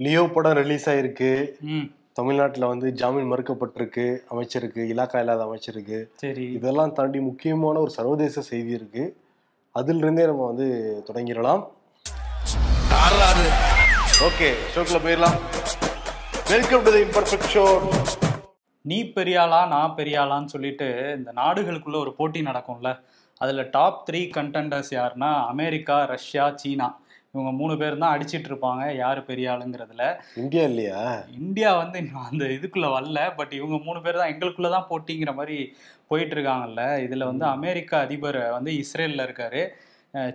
Leo படம் release ஆயிருக்கு. ம். தமிழ்நாட்டில் வந்து ஜாமீன் மறுக்கப்பட்டிருக்கு அமைச்சருக்கு இலாக்கா இல்லாத அமைச்சருக்கு. சரி. இதெல்லாம் தாண்டி முக்கியமான ஒரு சர்வதேச செய்தி இருக்கு. அதிலிருந்தே நம்ம வந்து தொடங்கிடலாம். ஓகே ஷோக்கில் போயிடலாம். Welcome to the imperfect show நீ பெரியாளா நான் பெரியாளான்னு சொல்லிட்டு இந்த நாடுகளுக்குள்ள ஒரு போட்டி நடக்கும்ல. அதுல டாப் த்ரீ கண்டெண்டர்ஸ் யாருன்னா அமெரிக்கா ரஷ்யா சீனா. இவங்க மூணு பேர் தான் அடிச்சிட்டு இருப்பாங்க யாரு பெரிய ஆளுங்கிறதுல. இந்தியா இல்லையா? இந்தியா வந்து அந்த இதுக்குள்ள வரல பட் இவங்க மூணு பேர் தான் எங்களுக்குள்ள தான் போட்டிங்கிற மாதிரி போயிட்டு இருக்காங்கல்ல. இதுல வந்து அமெரிக்க அதிபர் வந்து இஸ்ரேல்ல இருக்காரு.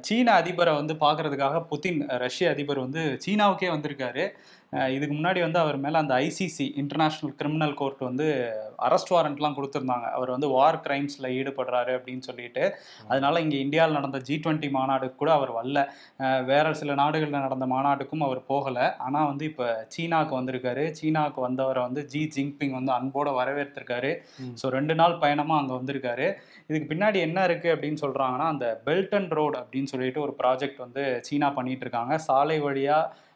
சீன அதிபரை வந்து பார்க்கறதுக்காக புதின் ரஷ்ய அதிபர் வந்து சீனாவுக்கே வந்திருக்காரு. இதுக்கு முன்னாடி வந்து அவர் மேலே அந்த ஐசிசி இன்டர்நேஷ்னல் கிரிமினல் கோர்ட் வந்து அரெஸ்ட் வாரண்ட்லாம் கொடுத்துருந்தாங்க. அவர் வந்து வார் கிரைம்ஸில் ஈடுபடுறாரு அப்படின்னு சொல்லிட்டு. அதனால இங்கே இந்தியாவில் நடந்த ஜி டுவெண்ட்டி மாநாடுக்கு கூட அவர் வரல. வேற சில நாடுகளில் நடந்த மாநாட்டுக்கும் அவர் போகலை. ஆனால் வந்து இப்போ சீனாவுக்கு வந்திருக்காரு. சீனாவுக்கு வந்தவரை வந்து ஜி ஜின்பிங் வந்து அன்போட வரவேற்றிருக்காரு. ஸோ ரெண்டு நாள் பயணமாக அங்கே வந்திருக்காரு. இதுக்கு பின்னாடி என்ன இருக்குது அப்படின்னு சொல்கிறாங்கன்னா அந்த பெல்ட் அண்ட் ரோடு அப்படின்னு சொல்லிட்டு ஒரு ப்ராஜெக்ட் வந்து சீனா பண்ணிட்டு இருக்காங்க. சாலை வழியாக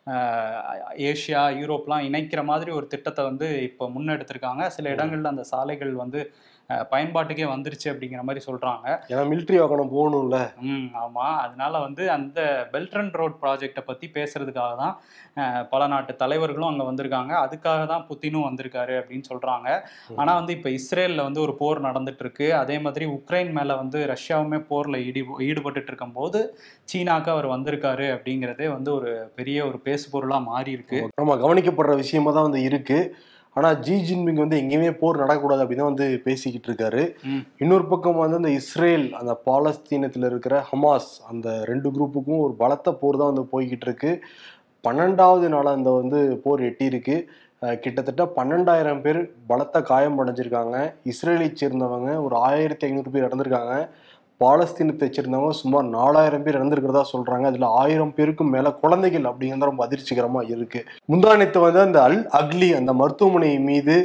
ஏஷியா யூரோப்லாம் இணைக்கிற மாதிரி ஒரு திட்டத்தை வந்து இப்போ முன்னெடுத்திருக்காங்க. சில இடங்கள்ல அந்த சாலைகள் வந்து பயன்பாட்டுக்கே வந்துருச்சு அப்படிங்கிற மாதிரி சொல்கிறாங்க ஏன்னா மிலிட்ரி வாகனம் போகணும்ல. ம் ஆமாம் அதனால வந்து அந்த பெல்ட் அண்ட் ரோட் ப்ராஜெக்டை பற்றி பேசுறதுக்காக தான் பல நாட்டு தலைவர்களும் அங்கே வந்திருக்காங்க. அதுக்காக தான் புத்தினும் வந்திருக்காரு அப்படின்னு சொல்கிறாங்க ஆனால் வந்து இப்போ இஸ்ரேலில் வந்து ஒரு போர் நடந்துட்டு இருக்கு அதே மாதிரி உக்ரைன் மேலே வந்து ரஷ்யாவுமே போரில் ஈடு ஈடுபட்டுட்டு இருக்கும்போது சீனாக்கு அவர் வந்திருக்காரு அப்படிங்கிறதே வந்து ஒரு பெரிய ஒரு பேசு பொருளாக மாறி இருக்கு நம்ம கவனிக்கப்படுற விஷயமா தான் வந்து இருக்கு. ஆனா ஜி ஜின்பிங் வந்து எங்கேயுமே போர் நடக்கக்கூடாது அப்படின்னு வந்து பேசிக்கிட்டு இருக்காரு. இன்னொரு பக்கம் வந்து அந்த இஸ்ரேல் அந்த பாலஸ்தீனத்தில் இருக்கிற ஹமாஸ் அந்த ரெண்டு குரூப்புக்கும் ஒரு பலத்த போர் தான் வந்து போய்கிட்டு இருக்கு. பன்னெண்டாவது நாளாக அந்த வந்து போர் எட்டியிருக்கு. கிட்டத்தட்ட பன்னெண்டாயிரம் பேர் பலத்த காயம் அடைஞ்சிருக்காங்க. இஸ்ரேலை சேர்ந்தவங்க ஒரு ஆயிரத்தி ஐநூறு பேர் இறந்திருக்காங்க. பாலஸ்தீனத்தை தைச்சிருந்தவங்க சுமார் நாலாயிரம் பேர் இறந்துருக்கிறதா சொல்றாங்க. அதுல ஆயிரம் பேருக்கும் மேல குழந்தைகள் அப்படிங்கிறது ரொம்ப அதிர்ச்சிகரமா இருக்கு. முந்தானத்து வந்து அந்த அல் அக்லி அந்த மருத்துவமனை மீது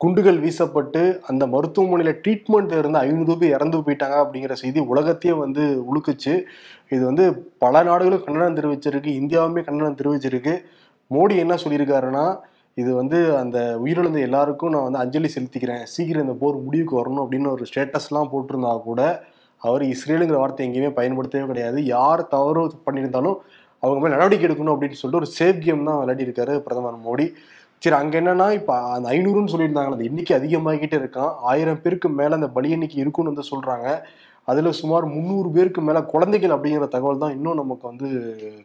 குண்டுகள் வீசப்பட்டு அந்த மருத்துவமனையில் ட்ரீட்மெண்ட் இருந்த ஐநூறு பேர் இறந்து போயிட்டாங்க அப்படிங்கிற செய்தி உலகத்தையே வந்து உழுக்குச்சு இது வந்து பல நாடுகளும் கண்டனம் தெரிவிச்சிருக்கு இந்தியாவுமே கண்டனம் தெரிவிச்சிருக்கு. மோடி என்ன சொல்லியிருக்காருன்னா இது வந்து அந்த உயிரிழந்த எல்லாருக்கும் நான் வந்து அஞ்சலி செலுத்திக்கிறேன். சீக்கிரம் இந்த போர் முடிவுக்கு வரணும் அப்படின்னு ஒரு ஸ்டேட்டஸ்லாம் போட்டிருந்தா கூட அவர் இஸ்ரேலுங்கிற வார்த்தை எங்கேயுமே பயன்படுத்தவே கிடையாது. யார் தவறு பண்ணியிருந்தாலும் அவங்க மேலே நடவடிக்கை எடுக்கணும் அப்படின்னு சொல்லிட்டு ஒரு சேஃப் கேம் தான் விளையாடிருக்காரு பிரதமர் மோடி. சரி அங்கே என்னன்னா இப்போ அந்த ஐநூறுன்னு சொல்லியிருந்தாங்க அந்த எண்ணிக்கை அதிகமாகிக்கிட்டே இருக்கான் ஆயிரம் பேருக்கு மேலே அந்த பலி எண்ணிக்கை இருக்குன்னு வந்து சொல்கிறாங்க அதில் சுமார் முந்நூறு பேருக்கு மேலே குழந்தைகள் அப்படிங்கிற தகவல் தான் இன்னும் நமக்கு வந்து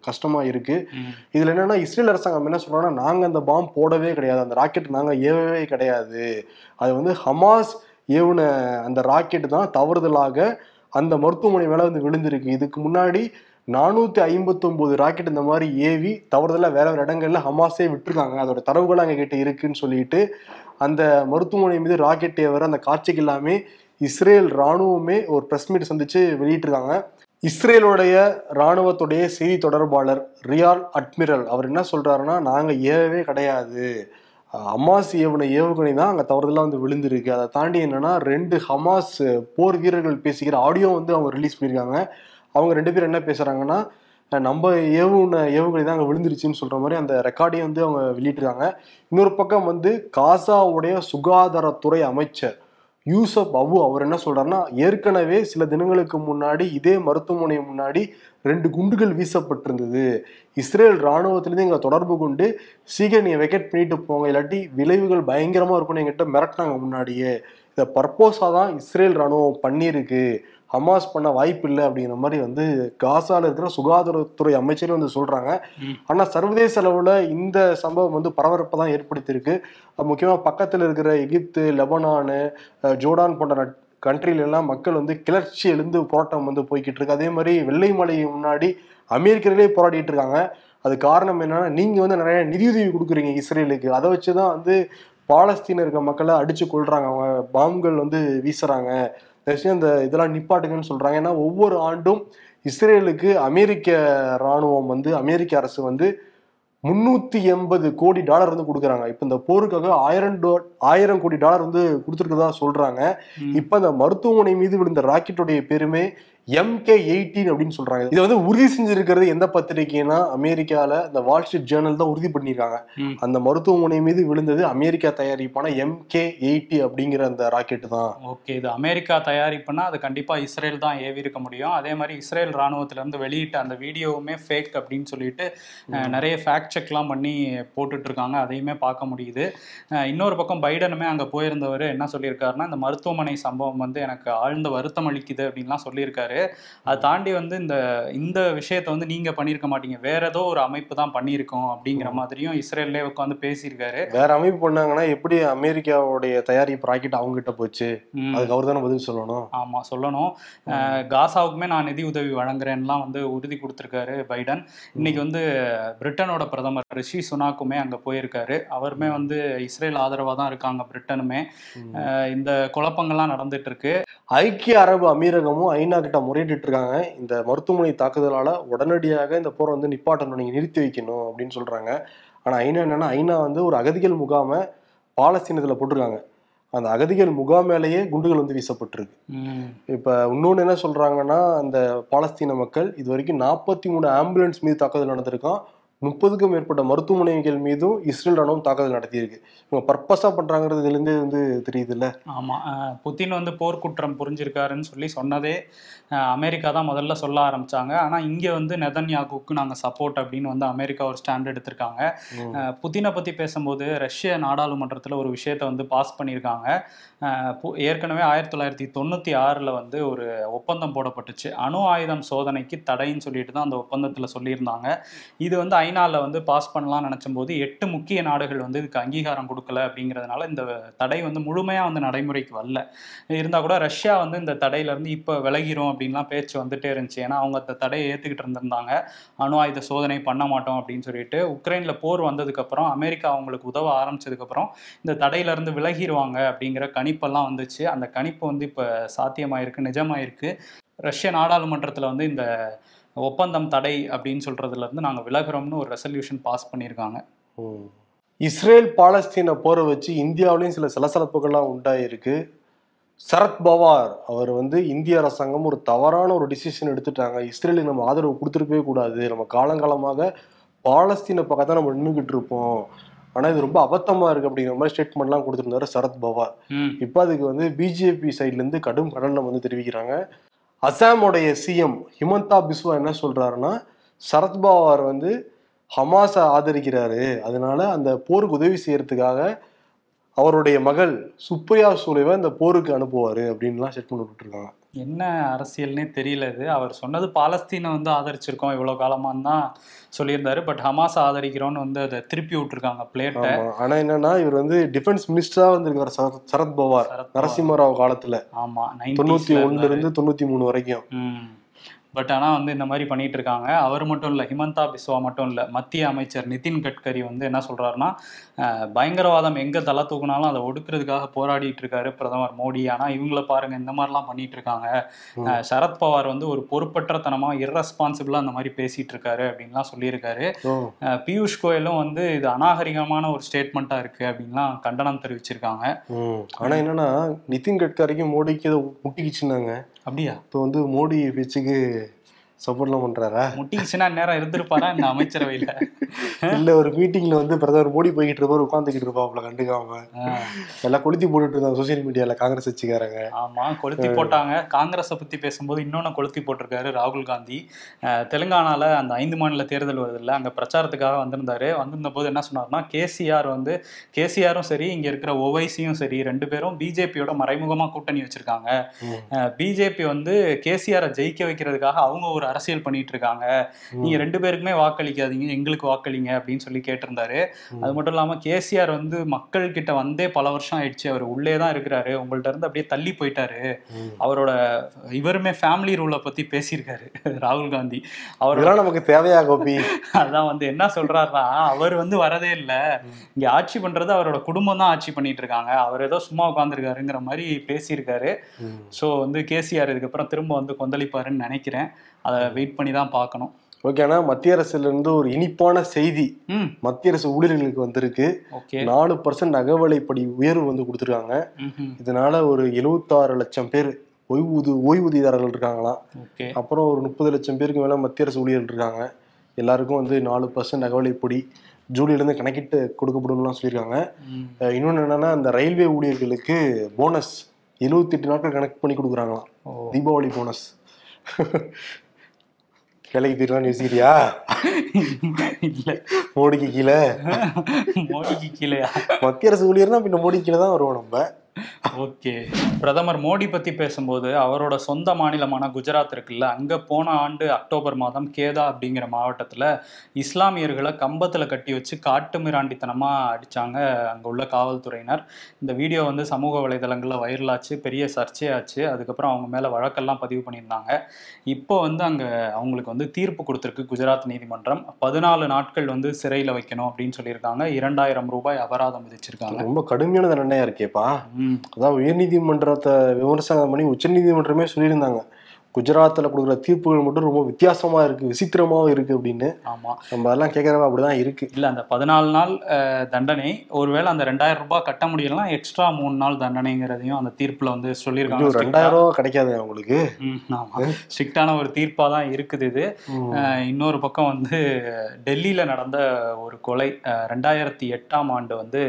கஷ்டமாக இருக்குது. இதுல என்னன்னா இஸ்ரேல் அரசாங்கம் என்ன சொல்றாங்கன்னா நாங்க அந்த பாம் போடவே கிடையாது. அந்த ராக்கெட் நாங்க ஏவவே கிடையாது. அது வந்து ஹமாஸ் ஏவுன அந்த ராக்கெட் தான் தவறுதலாக அந்த மருத்துவமனை மேலே வந்து விழுந்திருக்கு. இதுக்கு முன்னாடி நானூத்தி ஐம்பத்தொன்பது ராக்கெட் இந்த மாதிரி ஏவி தவறுதலாக வேற வேற இடங்கள்ல ஹமாஸே விட்டுருக்காங்க. அதோட தரவுகள் அங்கே கிட்ட இருக்குன்னு சொல்லிட்டு அந்த மருத்துவமனை மீது ராக்கெட் ஏவர அந்த காட்சிக்கு எல்லாமே இஸ்ரேல் ராணுவமே ஒரு ப்ரெஸ் மீட் சந்திச்சு வெளியிட்டிருக்காங்க. இஸ்ரேலுடைய ராணுவத்துடைய செய்தி தொடர்பாளர் ரியால் அட்மிரல் அவர் என்ன சொல்றாருன்னா நாங்கள் ஏவவே கிடையாது. ஹமாஸ் ஏவுன ஏவுகணை தான் அங்கே தவறுதலாக வந்து விழுந்திருக்கு. அதை தாண்டி என்னென்னா ரெண்டு ஹமாஸ் போர் வீரர்கள் பேசிக்கிற ஆடியோ வந்து அவங்க ரிலீஸ் பண்ணியிருக்காங்க அவங்க ரெண்டு பேரும் என்ன பேசுகிறாங்கன்னா நம்ம ஏவுன ஏவுகணை தான் அங்கே விழுந்துருச்சுன்னு சொல்கிற மாதிரி அந்த ரெக்கார்டையும் வந்து அவங்க வெளியிட்டிருக்காங்க. இன்னொரு பக்கம் வந்து காசாவுடைய சுகாதாரத்துறை அமைச்சர் யூசப் அபு அவர் என்ன சொல்றாருன்னா ஏற்கனவே சில தினங்களுக்கு முன்னாடி இதே மருத்துவமனை முன்னாடி ரெண்டு குண்டுகள் வீசப்பட்டிருந்தது. இஸ்ரேல் இராணுவத்திலேருந்து எங்களை தொடர்பு கொண்டு சீக்கிரம் நீங்கள் வெக்கெட் பண்ணிட்டு போங்க இல்லாட்டி விளைவுகள் பயங்கரமாக இருக்கும்னு எங்கிட்ட மிரட்டினாங்க முன்னாடியே. இதை பர்போஸாக தான் இஸ்ரேல் ராணுவம் பண்ணியிருக்கு. ஹமாஸ் பண்ண வாய்ப்பு இல்லை அப்படிங்கிற மாதிரி வந்து காசால இருக்கிற சுகாதாரத்துறை அமைச்சரே வந்து சொல்றாங்க. ஆனா சர்வதேச அளவுல இந்த சம்பவம் வந்து பரபரப்பை தான் ஏற்படுத்தியிருக்கு. முக்கியமா பக்கத்துல இருக்கிற எகிப்து லெபனானு ஜோர்டான் போன்ற கண்ட்ரில எல்லாம் மக்கள் வந்து கிளர்ச்சி எழுந்து போராட்டம் வந்து போய்கிட்டு இருக்கு. அதே மாதிரி வெள்ளை மலை முன்னாடி அமெரிக்கர்களே போராடிட்டு இருக்காங்க. அது காரணம் என்னன்னா நீங்க வந்து நிறைய நிதியுதவி கொடுக்குறீங்க இஸ்ரேலுக்கு. அதை வச்சுதான் வந்து பாலஸ்தீன இருக்க மக்களை அடிச்சு கொள்றாங்க அவங்க பாம்புகள் வந்து வீசுறாங்க. தயவுசெய்து இந்த இதெல்லாம் நிப்பாட்டுங்கன்னு சொல்றாங்க. ஏன்னா ஒவ்வொரு ஆண்டும் இஸ்ரேலுக்கு அமெரிக்க ராணுவம் வந்து அமெரிக்க அரசு வந்து முன்னூத்தி எண்பது கோடி டாலர் வந்து கொடுக்குறாங்க. இப்போ இந்த போருக்காக ஆயிரம் டோ ஆயிரம் கோடி டாலர் வந்து கொடுத்துருக்கதா சொல்றாங்க. ம். இப்ப அந்த மருத்துவமனை மீது விழுந்த ராக்கெட்டுடைய பெருமை எம்கே எயிட்டீன் அப்படின்னு சொல்றாங்க. இதை வந்து உறுதி செஞ்சிருக்கிறது எந்த பத்திரிகைனா அமெரிக்கால இந்த வால் ஸ்ட்ரீட் ஜேர்னல் தான் உறுதி பண்ணியிருக்காங்க. அந்த மருத்துவமனை மீது விழுந்தது அமெரிக்கா தயாரிப்பான எம்கே எயிட்டி அப்படிங்கிற அந்த ராக்கெட் தான். ஓகே இது அமெரிக்கா தயாரிப்புனா அது கண்டிப்பா இஸ்ரேல் தான் ஏவி இருக்க முடியும். அதே மாதிரி இஸ்ரேல் ராணுவத்துல இருந்து வெளியிட்ட அந்த வீடியோவுமே ஃபேக் அப்படின்னு சொல்லிட்டு நிறைய ஃபேக்ட் செக்லாம் பண்ணி போட்டுட்டு இருக்காங்க. அதையுமே பார்க்க முடியுது. இன்னொரு பக்கம் பைடனுமே அங்க போயிருந்தவர் என்ன சொல்லியிருக்காருன்னா இந்த மருத்துவமனை சம்பவம் வந்து எனக்கு ஆழ்ந்த வருத்தம் அளிக்குது அப்படின்லாம் சொல்லியிருக்காரு. அதை தாண்டி வந்து இந்த இந்த விஷயத்தை வந்து நீங்க பண்ணியிருக்க மாட்டீங்க. வேற ஏதோ ஒரு அமைப்பு தான் பண்ணியிருக்கோம் அப்படிங்கிற மாதிரியும் இஸ்ரேல்லே உட்காந்து பேசியிருக்காரு. வேற அமைப்பு பண்ணாங்கன்னா எப்படி அமெரிக்காவுடைய தயாரிப்பு ராக்கெட் அவங்க கிட்ட போச்சு. அதுக்கு அவர் தானே பதில் சொல்லணும்? ஆமா சொல்லணும். காசாவுக்குமே நான் நிதி உதவி வழங்குறேன்லாம் வந்து உறுதி கொடுத்திருக்காரு பைடன். இன்னைக்கு வந்து பிரிட்டனோட பிரதமர் ரிஷி சுனாக்குமே அங்க போயிருக்காரு. அவருமே வந்து இஸ்ரேல் ஆதரவா தான் இருக்காங்க பிரிட்டனுமே. இந்த குழப்பங்கள்லாம் நடந்துட்டு இருக்கு ஐக்கிய அரபு அமீரகமும் ஐநா கிட்ட முறையிட்டு இருக்காங்க இந்த மருத்துவமனை தாக்குதலால உடனடியாக இந்த போரை வந்து நிப்பாட்டணும் நீங்க நிறுத்தி வைக்கணும் அப்படின்னு சொல்றாங்க. ஆனா ஐநா என்னன்னா ஐநா வந்து ஒரு அகதிகள் முகாமை பாலஸ்தீனத்துல போட்டிருக்காங்க. அந்த அகதிகள் முகாம் மேலேயே குண்டுகள் வந்து வீசப்பட்டிருக்கு. இப்ப இன்னொன்னு என்ன சொல்றாங்கன்னா அந்த பாலஸ்தீன மக்கள் இது வரைக்கும் நாற்பத்தி மூணு ஆம்புலன்ஸ் மீது தாக்குதல் நடந்திருக்கான். முப்பதுக்கும் மேற்பட்ட மருத்துவமனைகள் மீதும் இஸ்ரேல் ராணுவம் தாக்குதல் நடத்தியிருக்கு. இவங்க பர்பஸா பண்றாங்கிறது இதுல இருந்தே வந்து தெரியுதுல்ல? ஆமா. அஹ் புதின் வந்து போர்க்குற்றம் புரிஞ்சிருக்காருன்னு சொல்லி சொன்னதே அமெரிக்கா தான் முதல்ல சொல்ல ஆரம்பிச்சாங்க. ஆனா இங்க வந்து நெதன்யாகுக்கு நாங்க சப்போர்ட் அப்படின்னு வந்து அமெரிக்கா ஒரு ஸ்டாண்ட் எடுத்திருக்காங்க. ம். அஹ் புதினை பத்தி பேசும்போது ரஷ்ய நாடாளுமன்றத்துல ஒரு விஷயத்த வந்து பாஸ் பண்ணியிருக்காங்க. ஏற்கனவே ஆயிரத்தி தொள்ளாயிரத்தி தொண்ணூத்தி ஆறுல வந்து ஒரு ஒப்பந்தம் போடப்பட்டுச்சு. அணு ஆயுதம் சோதனைக்கு தடைன்னு சொல்லிட்டு தான் அந்த ஒப்பந்தத்துல சொல்லியிருந்தாங்க. இது வந்து ஐநால வந்து பாஸ் பண்ணலாம்னு நினச்சும்போது எட்டு முக்கிய நாடுகள் வந்து இதுக்கு அங்கீகாரம் கொடுக்கல அப்படிங்கிறதுனால இந்த தடை வந்து முழுமையாக வந்து நடைமுறைக்கு வரல. இருந்தால் கூட ரஷ்யா வந்து இந்த தடையிலேருந்து இப்போ விலகிரும் விலகிறோம் அப்படின்லாம் பேச்சு வந்துட்டே இருந்துச்சு. ஏன்னா அவங்க அந்த தடையை ஏற்றுக்கிட்டு இருந்திருந்தாங்க. அணு ஆயுத சோதனை பண்ண மாட்டோம் அப்படின்னு சொல்லிட்டு உக்ரைனில் போர் வந்ததுக்கப்புறம் அமெரிக்கா அவங்களுக்கு உதவ ஆரம்பிச்சதுக்கப்புறம் இந்த தடையிலேருந்து விலகிடுவாங்க அப்படிங்கிற கணிப்பெல்லாம் வந்துச்சு. அந்த கணிப்பு வந்து இப்போ சாத்தியமாயிருக்கு நிஜமாயிருக்கு. ரஷ்ய நாடாளுமன்றத்தில் வந்து இந்த ஒப்பந்தம் தடை அப்படின்னு சொல்றதுல இருந்து நாங்க விலகுறோம்னு ஒரு ரெசல்யூஷன் பாஸ் பண்ணியிருக்காங்க. இஸ்ரேல் பாலஸ்தீன போரை வச்சு இந்தியாவிலையும் சில சலசலப்புகள்லாம் உண்டாயிருக்கு. சரத் பவார் அவர் வந்து இந்திய அரசாங்கம் ஒரு தவறான ஒரு டிசிஷன் எடுத்துட்டாங்க. இஸ்ரேலுக்கு நம்ம ஆதரவு கொடுத்துருக்கவே கூடாது. நம்ம காலங்காலமாக பாலஸ்தீன பக்கம் தான் நம்ம நின்றுக்கிட்டு இருப்போம். ஆனால் இது ரொம்ப அபத்தமா இருக்கு அப்படிங்கிற மாதிரி ஸ்டேட்மெண்ட்லாம் கொடுத்துருந்தாரு சரத் பவார். இப்போ அதுக்கு வந்து பிஜேபி சைட்லேருந்து கடும் கண்டனம் வந்து தெரிவிக்கிறாங்க. அசாமோடைய சிஎம் ஹிமந்தா பிஸ்வா என்ன சொல்றாருன்னா சரத்பவார் வந்து ஹமாஸை ஆதரிக்கிறாரு. அதனால அந்த போருக்கு உதவி செய்யறதுக்காக அவருடைய மகள் சுப்ரியா சூலைவை இந்த போருக்கு அனுப்புவார் அப்படின்லாம் ஸ்டேட்மெண்ட் விட்டுருக்காங்க. என்ன அரசியல்னே தெரியல இது. அவர் சொன்னது பாலஸ்தீனை வந்து ஆதரிச்சிருக்கோம் இவ்வளவு காலமான்னு தான் சொல்லியிருந்தாரு. பட் ஹமாஸ் ஆதரிக்கிறோம்னு வந்து அதை திருப்பி விட்டுருக்காங்க பிளேட்டை ஆமா. ஆனா என்னன்னா இவர் வந்து டிஃபென்ஸ் மினிஸ்டரா வந்திருக்காரு சரத் சரத் பவார் நரசிம்மராவ் காலத்துல. ஆமா தொண்ணூத்தி 90s ல ஒண்ணுல இருந்து தொண்ணூத்தி மூணு வரைக்கும். பட் ஆனால் வந்து இந்த மாதிரி பண்ணிட்டு இருக்காங்க. அவர் மட்டும் இல்லை ஹிமந்தா பிஸ்வா மட்டும் இல்லை மத்திய அமைச்சர் நிதின் கட்கரி வந்து என்ன சொல்றாருன்னா அஹ், பயங்கரவாதம் எங்க தலை தூக்குனாலும் அதை ஒடுக்குறதுக்காக போராடிட்டு இருக்காரு பிரதமர் மோடி. ஆனால் இவங்கள பாருங்க இந்த மாதிரிலாம் பண்ணிட்டு இருக்காங்க. சரத்பவார் வந்து ஒரு பொறுப்பற்றத்தனமா இரஸ்பான்சிபிளா அந்த மாதிரி பேசிட்டு இருக்காரு அப்படின்லாம் சொல்லியிருக்காரு. பியூஷ் கோயலும் வந்து இது அநாகரிகமான ஒரு ஸ்டேட்மெண்ட்டா இருக்கு அப்படின்லாம் கண்டனம் தெரிவிச்சிருக்காங்க. ம். ஆனா என்னன்னா நிதின் கட்கரிக்கும் மோடிக்கு ஏதோ முட்டிக்கிச்சுன்னாங்க அப்படியா? இப்போ வந்து மோடி பேச்சுக்கு சப்போர்ட்லாம் பண்றாரா? முட்டிச்சுன்னா நேரம் இருந்திருப்பாரா இந்த அமைச்சரவையில? இல்ல ஒரு மீட்டிங்ல வந்து பிரதமர் மோடி போய்கிட்டு இருப்பாரு உட்காந்துக்கிட்டு இருப்பாப்ல கண்டுக்காம. எல்லாம் கொளுத்தி போட்டுட்டு இருந்தாங்க சோசியல் மீடியால காங்கிரஸ் கட்சிக்காரங்க. ஆமா கொளுத்தி போட்டாங்க. காங்கிரஸை பத்தி பேசும்போது இன்னொன்னு கொளுத்தி போட்டிருக்காரு ராகுல் காந்தி. தெலுங்கானால அந்த ஐந்து மாநில தேர்தல் வருது இல்ல அங்க பிரச்சாரத்துக்காக வந்திருந்தாரு. வந்திருந்த போது என்ன சொன்னார்னா கேசிஆர் வந்து கேசிஆரும் சரி இங்க இருக்கிற ஓவைசியும் சரி ரெண்டு பேரும் பிஜேபியோட மறைமுகமா கூட்டணி வச்சிருக்காங்க. பிஜேபி வந்து கேசிஆரை ஜெயிக்க வைக்கிறதுக்காக அவங்க ஒரு அரசியல் பண்ணிட்டு இருக்காங்க நீங்க ரெண்டு பேருக்குமே வாக்களிக்காதீங்க எங்களுக்கு வாக்களிங்க அப்படின்னு சொல்லி கேட்டிருந்தாரு. அது மட்டும் இல்லாம கேசிஆர் வந்து மக்கள் கிட்ட வந்தே பல வருஷம் ஆயிடுச்சு. அவர் உள்ளே தான் இருக்கிறாரு. உங்கள்ட்ட இருந்து அப்படியே தள்ளி போயிட்டாரு. அவரோட இவருமே ஃபேமிலி ரூலை பத்தி பேசியிருக்காரு ராகுல் காந்தி. அவர் நமக்கு தேவையா கோபி? அதான் வந்து என்ன சொல்றாருன்னா அவர் வந்து வரதே இல்லை. இங்க ஆட்சி பண்றது அவரோட குடும்பம் தான் ஆட்சி பண்ணிட்டு இருக்காங்க அவர் ஏதோ சும்மா உட்காந்துருக்காருங்கிற மாதிரி பேசியிருக்காரு. ஸோ வந்து கேசிஆர் இதுக்கப்புறம் திரும்ப வந்து கொந்தளிப்பாருன்னு நினைக்கிறேன். அதை வெயிட் பண்ணி தான் பார்க்கணும். ஓகே ஆனா மத்திய அரசுல இருந்து ஒரு இனிப்பான செய்தி மத்திய அரசு ஊழியர்களுக்கு வந்திருக்கு. நாலு பர்சன்ட் அகவலைப்படி உயர்வு வந்து கொடுத்துருக்காங்க. இதனால ஒரு எழுபத்தாறு லட்சம் பேர் ஓய்வூது ஓய்வூதியதாரர்கள் இருக்காங்களாம் அப்புறம் ஒரு முப்பது லட்சம் பேருக்கு மேலே மத்திய அரசு ஊழியர்கள் இருக்காங்க. எல்லாருக்கும் வந்து நாலு பர்சன்ட் அகவலைப்பொடி ஜூலைலேருந்து கணக்கிட்டு கொடுக்கப்படும்லாம் சொல்லியிருக்காங்க. இன்னொன்று என்னன்னா இந்த ரயில்வே ஊழியர்களுக்கு போனஸ் எழுபத்தெட்டு நாட்கள் கணக்கு பண்ணி கொடுக்குறாங்களாம். தீபாவளி போனஸ் வேலைக்கு தீரலாம்னு யோசிக்கிறியா? இல்ல. மோடிக்கு கீழே. மோடிக்கு கீழேயா? மத்திய அரசு ஊழியர்னா பின்ன மோடிக்கு கீழே தான் வருவோம் நம்ம. ஓகே. பிரதமர் மோடி பத்தி பேசும்போது அவரோட சொந்த மாநிலமான குஜராத் இருக்குல்ல அங்க போன ஆண்டு அக்டோபர் மாதம் கேதா அப்படிங்கிற மாவட்டத்துல இஸ்லாமியர்களை கம்பத்துல கட்டி வச்சு காட்டு மிராண்டித்தனமா அடிச்சாங்க அங்க உள்ள காவல்துறையினர். இந்த வீடியோ வந்து சமூக வலைதளங்கள்ல வைரலாச்சு பெரிய சர்ச்சையாச்சு. அதுக்கப்புறம் அவங்க மேல வழக்கெல்லாம் பதிவு பண்ணியிருந்தாங்க. இப்போ வந்து அங்க அவங்களுக்கு வந்து தீர்ப்பு கொடுத்திருக்கு குஜராத் நீதிமன்றம். பதினாலு நாட்கள் வந்து சிறையில வைக்கணும் அப்படின்னு சொல்லியிருக்காங்க. இரண்டாயிரம் ரூபாய் அபராதம் விதிச்சிருக்காங்க. ரொம்ப கடுமையான தண்டனையா இருக்கேப்பா. அதான் உயர்நீதிமன்றத்தை விமர்சனம் பண்ணி உச்சநீதிமன்றமே சொல்லியிருந்தாங்க. குஜராத்தில் கொடுக்குற தீர்ப்புகள் மட்டும் ரொம்ப வித்தியாசமா இருக்கு விசித்திரமாவும் இருக்கு அப்படின்னு ஆமா. நம்ம அதெல்லாம் கேட்கறப்ப அப்படிதான் இருக்கு. இல்ல அந்த பதினாலு நாள் தண்டனை ஒருவேளை அந்த ரெண்டாயிரம் ரூபாய் கட்ட முடியலன்னா எக்ஸ்ட்ரா மூணு நாள் தண்டனைங்கிறதையும் அந்த தீர்ப்புல வந்து சொல்லியிருக்காங்க. ரெண்டாயிரம் ரூபா கிடைக்காது அவங்களுக்கு. ஸ்ட்ரிக்டான ஒரு தீர்ப்பா தான் இருக்குது இது. இன்னொரு பக்கம் வந்து டெல்லியில நடந்த ஒரு கொலை ரெண்டாயிரத்தி எட்டாம் ஆண்டு வந்து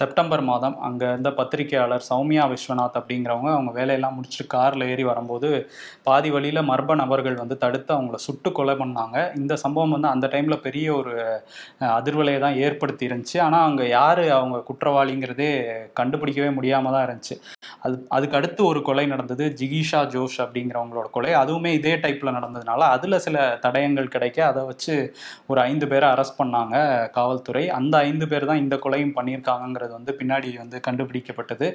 செப்டம்பர் மாதம் அங்க இருந்த பத்திரிகையாளர் சௌமியா விஸ்வநாத் அப்படிங்கிறவங்க அவங்க வேலையெல்லாம் முடிச்சுட்டு கார்ல ஏறி வரும்போது பாதி வழியில மர்ம நபர்கள் வந்து தடுத்து அவங்கள சுட்டு கொலை பண்ணாங்க. இந்த சம்பவம் வந்து அந்த டைமில் பெரிய ஒரு அதிர்வலையை தான் ஏற்படுத்தி இருந்துச்சு. ஆனால் அங்கே யார் அவங்க குற்றவாளிங்கிறதே கண்டுபிடிக்கவே முடியாம தான் இருந்துச்சு. அது அதுக்கு அடுத்து ஒரு கொலை நடந்தது ஜிகிஷா ஜோஷ் அப்படிங்கிறவங்களோட கொலை. அதுவுமே இதே டைப்பில் நடந்ததுனால அதில் சில தடயங்கள் கிடைக்க அதை வச்சு ஒரு ஐந்து பேரை அரெஸ்ட் பண்ணாங்க காவல்துறை. அந்த ஐந்து பேர் தான் இந்த கொலையும் பண்ணியிருக்காங்கங்கிறது வந்து பின்னாடி வந்து கண்டுபிடிக்கப்பட்டது.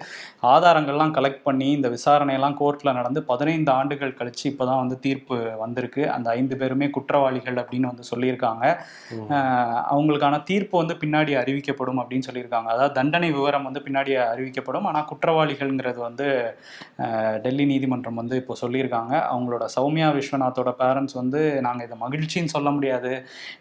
ஆதாரங்கள்லாம் கலெக்ட் பண்ணி இந்த விசாரணையெல்லாம் கோர்ட்டில் நடந்து பதினைந்து ஆண்டுகள் கழிச்சு இப்போதான் வந்து தீர்ப்பு வந்திருக்கு. அந்த ஐந்து பேருமே குற்றவாளிகள் அப்படின்னு வந்து சொல்லியிருக்காங்க. அவங்களுக்கான தீர்ப்பு வந்து பின்னாடி அறிவிக்கப்படும் அப்படின்னு சொல்லியிருக்காங்க. அதாவது தண்டனை விவரம் வந்து பின்னாடி அறிவிக்கப்படும். ஆனால் குற்றவாளிகள்ங்கிறது வந்து டெல்லி நீதிமன்றம் வந்து இப்போ சொல்லியிருக்காங்க. அவங்களோட சௌமியா விஸ்வநாத்தோட பேரண்ட்ஸ் வந்து நாங்கள் இதை மகிழ்ச்சின்னு சொல்ல முடியாது.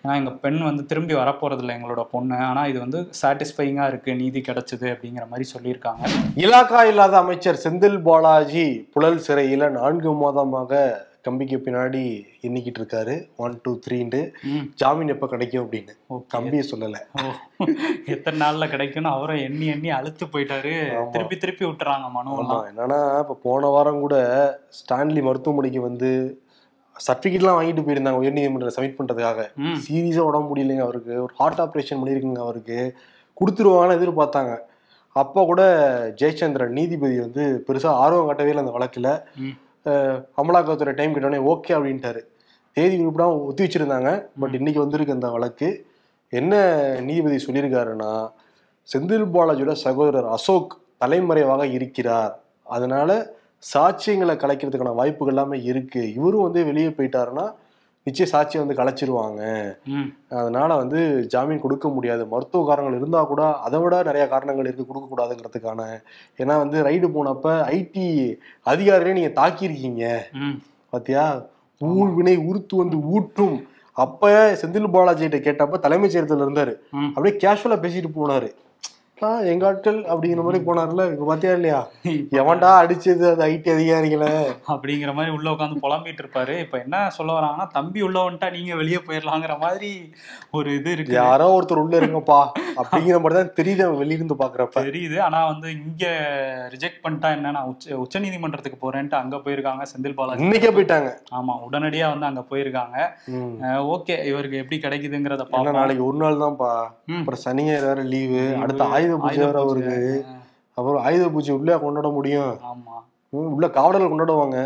ஏன்னா எங்கள் பெண் வந்து திரும்பி வரப்போறதில்ல எங்களோட பொண்ணு. ஆனால் இது வந்து சாட்டிஸ்ஃபைங்காக இருக்குது நீதி கிடைச்சது அப்படிங்கிற மாதிரி சொல்லியிருக்காங்க. இலாக்கா இல்லாத அமைச்சர் செந்தில் பாலாஜி புழல் சிறையில நான்கு மாதமாக கம்பிக்கு பின்னாடி எண்ணிக்கிட்டு இருக்காரு. ஒன் டூ த்ரீன்ட்டு ம். ஜாமீன் எப்ப கிடைக்கும் அப்படின்னு. கம்பியை சொல்லல. எத்தனை நாள்ல கிடைக்கும்னு அவரை எண்ணி எண்ணி அழுத்து போயிட்டாரு. திருப்பி திருப்பி விட்டுறாங்க மனுவெல்லாம் என்னன்னா இப்ப போன வாரம் கூட ஸ்டான்லி மருத்துவமனைக்கு வந்து சர்டிஃபிகேட்லாம் வாங்கிட்டு போயிருந்தாங்க உயர்நீதிமன்றம் சப்மிட் பண்றதுக்காக. ம். சீரியஸா உடம்பு முடியலைங்க அவருக்கு. ஒரு ஹார்ட் ஆப்ரேஷன் பண்ணியிருக்குங்க அவருக்கு. கொடுத்துருவாங்கன்னு எதிர்பார்த்தாங்க. அப்போ கூட ஜெயச்சந்திரன் நீதிபதி வந்து பெருசா ஆர்வம் காட்டவே இல்லை அந்த வழக்குல. அமலாக்கத்துறை டைம் கேட்டோடனே ஓகே அப்படின்ட்டாரு. தேதி குறிப்பிடாம ஒத்தி வச்சிருந்தாங்க. பட் இன்னைக்கு வந்திருக்கு அந்த வழக்கு. என்ன நீதிபதி சொல்லியிருக்காருன்னா செந்தில் பாலாஜியோட சகோதரர் அசோக் தலைமறைவாக இருக்கிறார். அதனால சாட்சியங்களை கலைக்கிறதுக்கான வாய்ப்புகள் எல்லாமே இருக்கு. இவரும் வந்து வெளியே போயிட்டாருன்னா நிச்சயம் சாட்சியை வந்து கலைச்சிருவாங்க. அதனால வந்து ஜாமீன் கொடுக்க முடியாது. மருத்துவ காரணங்கள் இருந்தா கூட அதை விட நிறைய காரணங்கள் இருக்கு கொடுக்க கூடாதுங்கிறதுக்கான. ஏன்னா வந்து ரைடு போனப்ப ஐடி அதிகாரிகளே நீங்க தாக்கியிருக்கீங்க. ம். பாத்தியா? ஊழ்வினை உருத்து வந்து ஊற்றும். அப்ப செந்தில் பாலாஜி கிட்ட கேட்டப்ப தலைமைச் செயலகத்துல இருந்தாரு. அப்படியே கேஷுவலா பேசிட்டு போனாரு. ஆ, எங்க ஆட்கள் அப்படிங்கிற மாதிரி போனார்ல? இங்க பாத்தியா இல்லையா? எவன்டா அடிச்சது அது ஐடி அதிகாரிகளை? அப்படிங்கிற மாதிரி உள்ள உட்காந்து புலம்பிட்டு இருப்பாரு. இப்ப என்ன சொல்ல வராங்கன்னா தம்பி உள்ள வந்துட்டா நீங்க வெளியே போயிடலாங்கிற மாதிரி ஒரு இது இருக்கு யாரோ ஒருத்தர் உள்ள இருங்கப்பா. அப்படிங்கிற மாதிரி தான் தெரியுது வெளியிருந்து பாக்குறப்ப. தெரியுது. ஆனா வந்து இங்க ரிஜெக்ட் பண்ணிட்டா என்ன? நான் உச்ச உச்ச நீதிமன்றத்துக்கு போறேன்ட்டு அங்க போயிருக்காங்க செந்தில் பாலாஜி. இன்னைக்கே போயிட்டாங்க. ஆமா உடனடியா வந்து அங்க போயிருக்காங்க. ஓகே இவருக்கு எப்படி கிடைக்குதுங்கிறத பார்ப்போம். நாளைக்கு ஒரு நாள் தான்ப்பா. அப்புறம் சனி ஞாயிறு வேற லீவு. அடுத்த ஆயுத பூஜை. வருது. அப்புறம் ஆயுத பூஜை உள்ளே கொண்டாட முடியும். உள்ள காவலர்கள் கொண்டாடுவாங்க.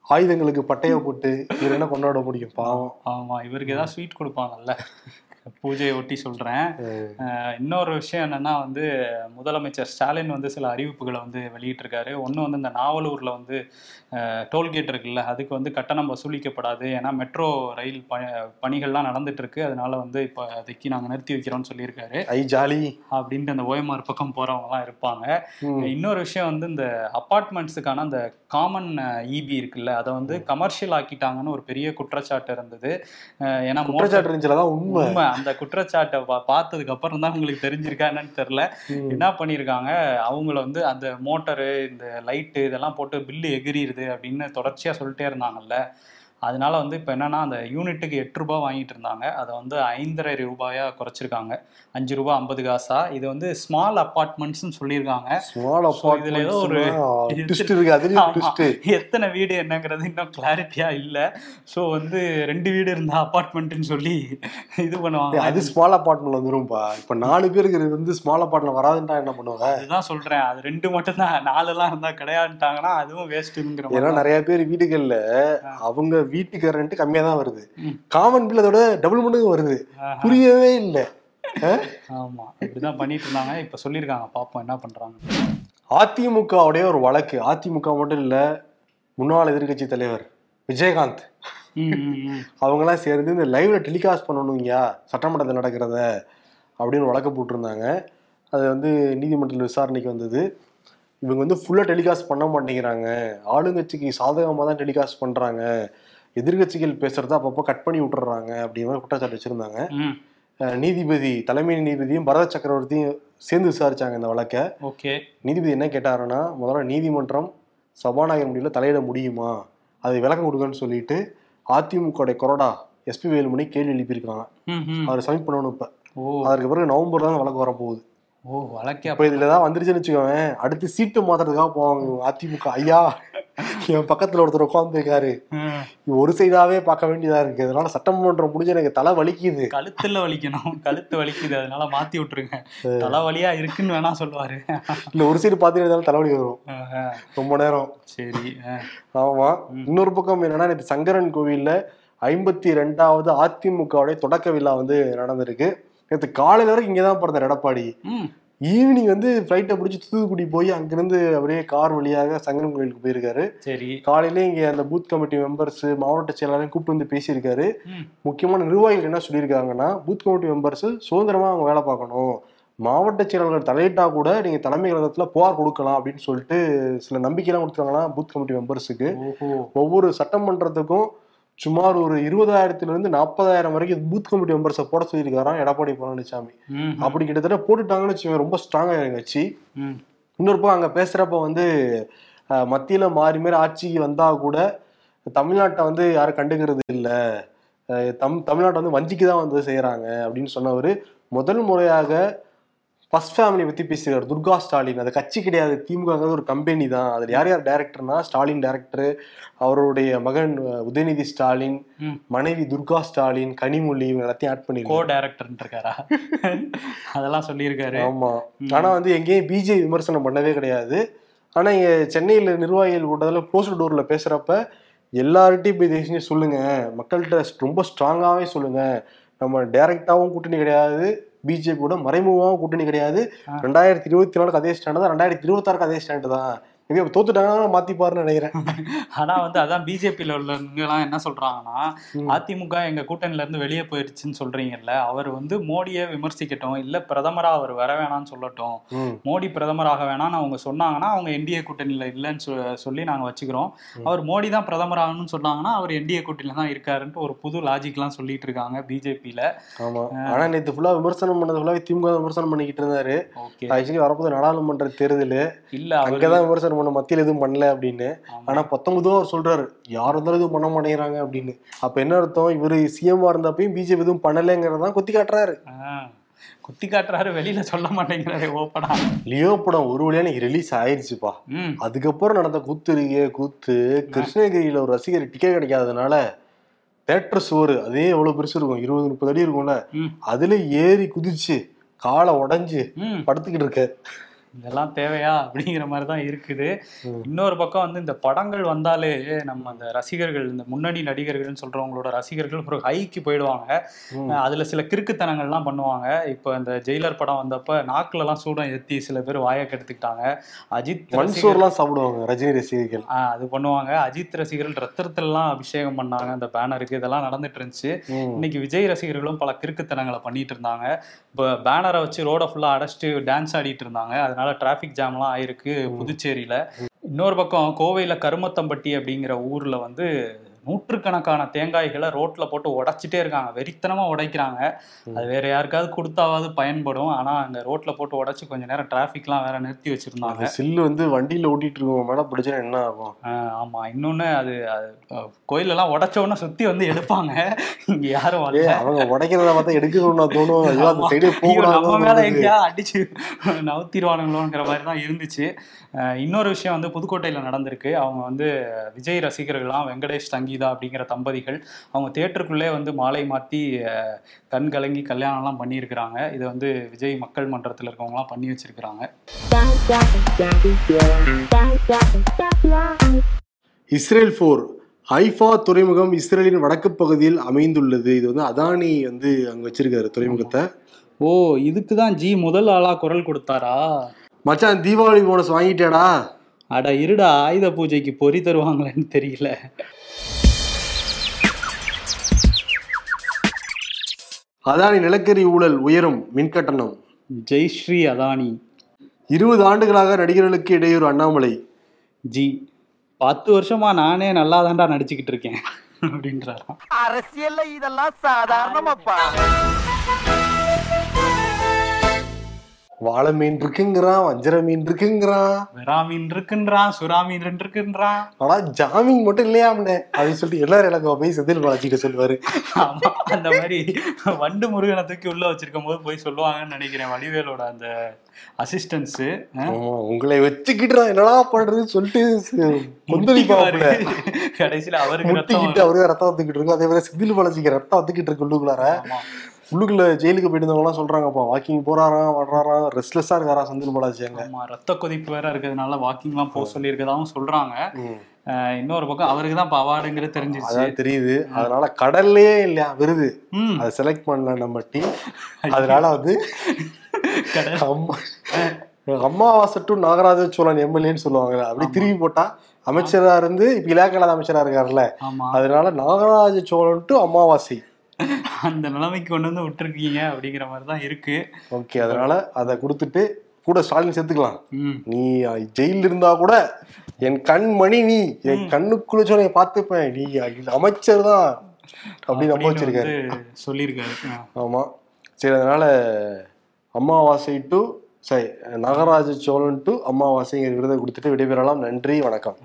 ஆயுதங்களுக்கு பட்டைய போட்டு இவர் என்ன கொண்டாட முடியும்? பாவம். ஆமா இவருக்கு ஏதாவது ஸ்வீட் கொடுப்பாங்கல்ல. பூஜையை ஒட்டி சொல்றேன். அஹ் இன்னொரு விஷயம் என்னன்னா வந்து முதலமைச்சர் ஸ்டாலின் வந்து சில அறிவிப்புகளை வந்து வெளியிட்டிருக்காரு. ஒன்று வந்து இந்த நாவலூர்ல வந்து டோல்கேட் இருக்குல்ல அதுக்கு வந்து கட்டணம் வசூலிக்கப்படாது. ஏன்னா மெட்ரோ ரயில் ப பணிகள்லாம் நடந்துட்டு இருக்கு அதனால வந்து இப்போ அதுக்கு நாங்கள் நிறுத்தி வைக்கிறோம்னு சொல்லியிருக்காரு. ஐ ஜாலி. அப்படின்ட்டு அந்த ஓஎம்ஆர் பக்கம் போறவங்கலாம் இருப்பாங்க. ம். இன்னொரு விஷயம் வந்து இந்த அப்பார்ட்மெண்ட்ஸுக்கான அந்த காமன் இபி இருக்குல்ல அதை வந்து கமர்ஷியல் ஆக்கிட்டாங்கன்னு ஒரு பெரிய குற்றச்சாட்டு இருந்தது. ஏன்னா குற்றச்சாட்டு இருந்துச்சுலதான் உண்மை. உண்மை. அந்த குற்றச்சாட்டை பார்த்ததுக்கு அப்புறம் தான் உங்களுக்கு தெரிஞ்சிருக்கா என்னன்னு தெரியல. என்ன பண்ணியிருக்காங்க? அவங்கள வந்து அந்த மோட்டரு இந்த லைட்டு இதெல்லாம் போட்டு பில்லு எகிரிடுது அப்படின்னு தொடர்ச்சியாக சொல்லிட்டே இருந்தாங்கல்ல. அதனால வந்து இப்போ என்னன்னா அந்த யூனிட்டுக்கு எட்டு ரூபாய் வாங்கிட்டு இருந்தாங்க. அதை வந்து ஐந்தரை ரூபாயா குறைச்சிருக்காங்க. அஞ்சு ரூபாய் ஐம்பது காசா. இது வந்து ஸ்மால் அப்பார்ட்மெண்ட்ஸ்னு சொல்லியிருக்காங்க. ஸ்மால் இதுல ஏதோ ஒரு- எத்தனை வீடு என்னங்கிறது இன்னும் கிளாரிட்டியா இல்லை. ஸோ வந்து ரெண்டு வீடு இருந்தா அப்பார்ட்மெண்ட்னு சொல்லி இது பண்ணுவாங்க. அது ஸ்மால் அபார்ட்மெண்ட் வந்துரும்பா இப்ப நாலு பேருக்கு வந்து ஸ்மால் அபார்ட்மெண்ட் வராதுன்றா என்ன பண்ணுவாங்க? அதுதான் சொல்றேன். அது ரெண்டு மட்டும் தான் நாலுலாம் இருந்தா கிடையாதுட்டாங்கன்னா அதுவும் வேஸ்ட்டுங்கிற ஏன்னா நிறைய பேர் வீடுகள்ல அவங்க வீட்டுக்கு ரெண்ட் கம்மியா தான் வருது. காமன் பில் அதோட டபுள் மடங்கு வருது. புரியவே இல்ல. ஆமா இப்படிதான் பண்ணிட்டு இருந்தாங்க. இப்ப சொல்லியிருக்காங்க. பாப்போம் என்ன பண்றாங்க. அதிமுகவுடைய ஒரு வழக்கு. அதிமுக மட்டும் இல்ல முன்னாள் எதிர்க்கட்சி தலைவர் விஜயகாந்த். அவங்கெல்லாம் சேர்ந்து இந்த லைவ்ல டெலிகாஸ்ட் பண்ணணுங்கயா சட்டமன்றத்தில் நடக்கிறத அப்படின்னு வழக்கு போட்டிருந்தாங்க. அது வந்து நீதிமன்றத்தில் விசாரணைக்கு வந்தது. இவங்க வந்து ஃபுல்லாக டெலிகாஸ்ட் பண்ண மாட்டேங்கிறாங்க. ஆளுங்கட்சிக்கு சாதகமாக தான் டெலிகாஸ்ட் பண்ணுறாங்க எதிர்க்கட்சிகள் பேசுறத அப்பப்போ கட் பண்ணி விட்டுறாங்க அப்படிங்கிற மாதிரி குற்றச்சாட்டு வச்சுருந்தாங்க. நீதிபதி தலைமை நீதிபதியும் பரத சக்கரவர்த்தியும் சேர்ந்து விசாரிச்சாங்க இந்த வழக்கை. ஓகே. நீதிபதி என்ன கேட்டாருன்னா முதல்ல நீதிமன்றம் சபாநாயகர் முடியல தலையிட முடியுமா? அதை விளக்கம் கொடுங்கன்னு சொல்லிட்டு அதிமுக கொறடா எஸ்பி வேலுமணி கேள்வி எழுப்பியிருக்காங்க அவர் சப்மிட் பண்ணணும் இப்ப. அதற்கு பிறகு நவம்பர் தான் வழக்கு வரப்போகுது. ஓ வழக்கே இப்ப இதுல தான் வந்துருச்சுன்னு வச்சுக்கோங்க அடுத்து சீட்டு மாத்துறதுக்காக போவாங்க அதிமுக. ஐயா. என் பக்கத்துல ஒருத்தர் உட்காந்துருக்காரு. ஒரு சைடாவே பார்க்க வேண்டியதா இருக்கு. அதனால சட்டமன்றம் முடிஞ்சு எனக்கு தலை வலிக்குது. கழுத்துல வலிக்கணும். கழுத்து வலிக்குது. அதனால மாத்தி விட்டுருங்க. தலைவலியா இருக்குன்னு வேணா சொல்லுவாரு. இல்ல ஒரு சைடு இருந்தாலும் தலைவலி வரும். ரொம்ப நேரம். சரி. ஆமா. இன்னொரு பக்கம் என்னன்னா நேற்று சங்கரன் கோவில்ல ஐம்பத்தி ரெண்டாவது அதிமுகவுடைய தொடக்க விழா வந்து நடந்திருக்கு. நேற்று காலையில வரைக்கும் இங்கே தான் பிறந்தார் எடப்பாடி ஈவினிங் வந்து ஃப்ளைட்டை பிடிச்சி தூத்துக்குடி போய் அங்கிருந்து அப்படியே கார் வழியாக சங்கரன் கோவிலுக்கு போயிருக்காரு. சரி. காலையிலே இங்கே அந்த பூத் கமிட்டி மெம்பர்ஸ் மாவட்ட செயலாளரையும் கூப்பிட்டு வந்து பேசியிருக்காரு. முக்கியமான நிர்வாகிகள் என்ன சொல்லியிருக்காங்கன்னா பூத் கமிட்டி மெம்பர்ஸ் சுதந்திரமா அவங்க வேலை பார்க்கணும். மாவட்ட செயலாளர்கள் தலையிட்டா கூட நீங்க தலைமை கழகத்துல புகார் கொடுக்கலாம் அப்படின்னு சொல்லிட்டு சில நம்பிக்கைலாம் கொடுத்துருக்காங்கன்னா பூத் கமிட்டி மெம்பர்ஸுக்கு ஒவ்வொரு சட்டமன்றத்துக்கும் சுமார் ஒரு இருபதாயிரத்துல இருந்து நாற்பதாயிரம் வரைக்கும் பூத் கமிட்டி மெம்பர்ஸை போட சொல்லியிருக்காராம். எடப்பாடி பழனிசாமி அப்படி கிட்டத்தட்ட போட்டுட்டாங்கன்னு வச்சுக்கோங்க ரொம்ப ஸ்ட்ராங்கா கட்சி. ம். இன்னொரு பக்கம் அங்க பேசுறப்ப வந்து மத்தியில மாறி மாறி ஆட்சிக்கு வந்தா கூட தமிழ்நாட்டை வந்து யாரும் கண்டுக்கிறது இல்லை. தம் தமிழ்நாட்டை வந்து வஞ்சிக்கு தான் வந்து செய்யறாங்க அப்படின்னு சொன்னவர் முதல் முறையாக ஃபர்ஸ்ட் ஃபேமிலி பத்தி பேசியிருக்காரு. துர்கா ஸ்டாலின். அது கட்சி கிடையாது. திமுக ஒரு கம்பெனி தான். அதில் யார் யார் டைரக்டர்னா ஸ்டாலின் டைரக்டர் அவருடைய மகன் உதயநிதி ஸ்டாலின். மனைவி துர்கா ஸ்டாலின் கனிமொழி இவங்க எல்லாத்தையும் ஆட் கோ பண்ணிருக்காரு டைரக்டர் இருக்காரா? அதெல்லாம் சொல்லியிருக்காரு. ஆமா. ம். ஆனா வந்து எங்கேயும் பிஜே விமர்சனம் பண்ணவே கிடையாது. ஆனா இங்க சென்னையில நிர்வாகிகள் கூட்டத்தில் க்ளோஸ் டோர்ல பேசுறப்ப எல்லார்ட்டையும் போய் தயவு செஞ்சு சொல்லுங்க. மக்கள்கிட்ட ரொம்ப ஸ்ட்ராங்காவே சொல்லுங்க. நம்ம டைரக்டாவும் கூட்டணி கிடையாது. பிஜேபி கூட மறைமுகமாகவும் கூட்டணி கிடையாது. ரெண்டாயிரத்தி இருபத்தி நாலுக்கு அதே ஸ்டாண்டு தான். ரெண்டாயிரத்தி இருபத்தாறுக்கு அதே ஸ்டாண்டு தான். அப்ப தோத்துட்டாங்கன்னா மாத்திப்பாருன்னு நினைக்கிறேன். ஆனா வந்து அதான் பிஜேபியில உள்ளவங்க எல்லாம் என்ன சொல்றாங்கன்னா. அதிமுக எங்க கூட்டணில இருந்து வெளியே போயிருச்சுன்னு சொல்றீங்கல்ல அவர் வந்து மோடியை விமர்சிக்கட்டும் இல்ல பிரதமரா அவர் வர வேணாம்னு சொல்லட்டும். மோடி பிரதமராக வேணாம்னு அவங்க சொன்னாங்கன்னா அவங்க என்டிஏ கூட்டணியில இல்லைன்னு சொல்லி நாங்க வச்சுக்கிறோம். அவர் மோடி தான் பிரதமர் ஆகணும்னு சொன்னாங்கன்னா அவர் என்டிஏ கூட்டணியில தான் இருக்காருன்ட்டு ஒரு புது லாஜிக்லாம் சொல்லிட்டு இருக்காங்க பிஜேபியில ஆமா. ஆனா நேத்து ஃபுல்லா விமர்சனம் பண்ணது ஃபுல்லாவே திமுக விமர்சனம் பண்ணிக்கிட்டு இருந்தாரு. ஆக்சுவலி வரப்போது நாடாளுமன்ற தேர்தல். இல்ல அங்கதான் விமர்சனம் பண்ண மத்தியில் எதுவும் பண்ணல அப்படின்னு. ஆமா. ஆனா பத்தொன்பதும் அவர் சொல்றாரு யார் இருந்தாலும் எதுவும் பண்ண மாட்டேங்கிறாங்க அப்படின்னு. அப்ப என்ன அர்த்தம்? இவரு சிஎம் இருந்தப்பையும் பிஜேபி எதுவும் பண்ணலைங்கிறதான் குத்தி காட்டுறாரு. குத்தி காட்டுறாரு வெளியில சொல்ல மாட்டேங்கிறாரு ஓப்பனா. லியோ படம் ஒரு வழியான ரிலீஸ் ஆயிருச்சுப்பா. ம். அதுக்கப்புறம் நடந்த கூத்து இருக்கே கூத்து கிருஷ்ணகிரியில ஒரு ரசிகர் டிக்கெட் கிடைக்காதனால தேட்டர் சோறு அதே எவ்வளவு பெருசு இருக்கும் இருபது முப்பது அடி இருக்கும்ல. அதுல ஏறி குதிச்சு காலை உடைஞ்சு படுத்துக்கிட்டு இருக்க. இதெல்லாம் தேவையா அப்படிங்கிற மாதிரி தான் இருக்குது. இன்னொரு பக்கம் வந்து இந்த படங்கள் வந்தாலே நம்ம அந்த ரசிகர்கள் இந்த முன்னணி நடிகர்கள்னு சொல்றவங்களோட ரசிகர்கள் ஒரு ஹைக்கு போயிடுவாங்க. அதுல சில கிறுக்குத்தனங்கள்லாம் பண்ணுவாங்க. இப்போ இந்த ஜெயிலர் படம் வந்தப்ப நாக்குல எல்லாம் சூடம் ஏத்தி சில பேர் வாயை கெடுத்துக்கிட்டாங்க. அஜித் மன்சூர்லாம் சாப்பிடுவாங்க ரஜினி ரசிகர்கள் அது பண்ணுவாங்க. அஜித் ரசிகர்கள் ரத்தத்திலாம் அபிஷேகம் பண்ணாங்க. அந்த பேனருக்கு இதெல்லாம் நடந்துட்டு இருந்துச்சு. இன்னைக்கு விஜய் ரசிகர்களும் பல கிறுக்குத்தனங்களை பண்ணிட்டு இருந்தாங்க இப்போ பேனரை வச்சு ரோட ஃபுல்லா அடைச்சிட்டு டான்ஸ் ஆடிட்டு இருந்தாங்க அதனால டிராஃபிக் ஜாம்லாம் ஆயிருக்கு புதுச்சேரியில. இன்னொரு பக்கம் கோவையில கருமத்தம்பட்டி அப்படிங்கிற ஊர்ல வந்து நூற்றுக்கணக்கான தேங்காய்களை ரோட்ல போட்டு உடைச்சிட்டே இருக்காங்க. வெறித்தனமா உடைக்கிறாங்க. அது வேற யாருக்காவது கொடுத்தாவது பயன்படும். ஆனா அங்க ரோட்ல போட்டு உடைச்சு கொஞ்ச நேரம் டிராபிக்லாம் வேற நிறுத்தி வச்சிருந்தாங்க. சில்லு வந்து வண்டியில ஓட்டிட்டு இருக்கவங்க மேல பிடிச்சா என்ன ஆகும்? ஆஹ் ஆமா. இன்னொன்னு அது கோயிலெல்லாம் உடைச்ச உடனே சுத்தி வந்து எடுப்பாங்க. இங்க யாரும் வரல. அவங்க உடைக்கிறத பார்த்தா எடுக்கணும்னா தோணும். அந்த. சைடே நம்ம மேல எங்கேயா அடிச்சு நவுத்திடுவானுங்களோங்கிற மாதிரி தான் இருந்துச்சு. இன்னொரு விஷயம் வந்து புதுக்கோட்டையில நடந்திருக்கு. அவங்க வந்து விஜய் ரசிகர்கள்லாம் வெங்கடேஷ் சங்கீதா அப்படிங்கிற தம்பதிகள் அவங்க தேட்டருக்குள்ளே வந்து மாலை மாத்தி அஹ், கண் கலங்கி கல்யாணம்லாம் பண்ணியிருக்கிறாங்க. இதை வந்து விஜய் மக்கள் மன்றத்தில் இருக்கவங்கலாம் பண்ணி வச்சிருக்கிறாங்க. இஸ்ரேல் போர் ஹைஃபா துறைமுகம் இஸ்ரேலின் வடக்கு பகுதியில் அமைந்துள்ளது. இது வந்து அதானி வந்து அங்க வச்சிருக்காரு துறைமுகத்தை. ஓ இதுக்கு தான் ஜி முதல் ஆளா குரல் கொடுத்தாரா? மச்சான் தீபாவளி போனஸ் வாங்கிட்டேடா. அட இருடா ஆயுத பூஜைக்கு பொறி தருவாங்களேன்னு தெரியல. அதானி நிலக்கரி ஊழல் உயரும் மின்கட்டணம். ஜெய்ஸ்ரீ அதானி. இருபது ஆண்டுகளாக நடிகர்களுக்கு இடையூறு அண்ணாமலை. ஜி பத்து வருஷமா நானே நல்லா தான்டா நடிச்சுக்கிட்டு இருக்கேன் அப்படின்றாராம். அரசியல்ல இதெல்லாம் சாதாரணமாப்பா. வாழை மீன் இருக்குங்கிறான் வஞ்சர மீன் இருக்குங்கிறான் வெறா மீன் இருக்குன்றான் சுறா மீன் இருக்குன்றான் ஆனா ஜாமீன் மட்டும் இல்லையாம்னே அப்படின்னு சொல்லிட்டு எல்லாரும் எனக்கு போய் செந்தில் பாலாஜிட்ட சொல்லுவாரு. ஆமா, அந்த மாதிரி வண்டு முருகனை தூக்கி உள்ள வச்சிருக்கும் போது போய் சொல்லுவாங்கன்னு நினைக்கிறேன் வடிவேலோட அந்த அசிஸ்டன்ஸ் உங்களை வச்சுக்கிட்டு என்னடா பண்றதுன்னு சொல்லிட்டு கடைசியில அவருக்கு அவரே ரத்தம் வந்துக்கிட்டு இருக்கும். அதே மாதிரி செந்தில் பாலாஜிக்கு ரத்தம் வந்துக்கிட்டு இருக்கு உள்ளுக்குள்ளார. உள்ளுக்குள்ள ஜெயிலுக்கு போயிட்டு இருந்தவங்க சொல்றாங்கப்பா வாக்கிங் போறாராம் வர்றாராம் ரெஸ்ட்லெஸ்ஸா இருக்காரா செந்தில் பாலாஜி அங்க. ரத்த கொதிப்பு வேற இருக்கிறதுனால வாக்கிங்லாம் போக சொல்லி இருக்கதாவும் சொல்றாங்க. இன்னொரு பக்கம் அவருக்கு தான் இப்போ அவார்டுங்கிறது தெரிஞ்சிருச்சு. அதான் தெரியுது. அதனால கடல்லையே இல்லையா விருது. அதை செலக்ட் பண்ணல நம்ம டீம் அதனால வந்து அம்மா அம்மாவாசை டு நாகராஜ சோழன் எம்எல்ஏன்னு சொல்லுவாங்கல்ல அப்படி திருப்பி போட்டா அமைச்சரா இருந்து இப்ப இலாக்கலாத அமைச்சரா இருக்காருல்ல. அதனால நாகராஜ சோழன் டு அமாவாசை அந்த நிலைமைக்கு கொண்டு வந்து விட்டுருக்கீங்க அப்படிங்கிற மாதிரி தான் இருக்கு. ஓகே அதனால அதை கொடுத்துட்டு கூட ஸ்டாலின் சேர்த்துக்கலாம் நீ ஜெயில இருந்தா கூட என் கண் மணி நீ என் கண்ணுக்குள்ள சொன்ன பார்த்துப்பேன். நீ அமைச்சர் தான் அப்படின்னு நம்ப வச்சிருக்காரு சொல்லியிருக்காரு. ஆமா. சரி அதனால அமாவாசை டு சரி நாகராஜ சோழன் டு அமாவாசைங்கிற விருதை கொடுத்துட்டு விடைபெறலாம். நன்றி வணக்கம்.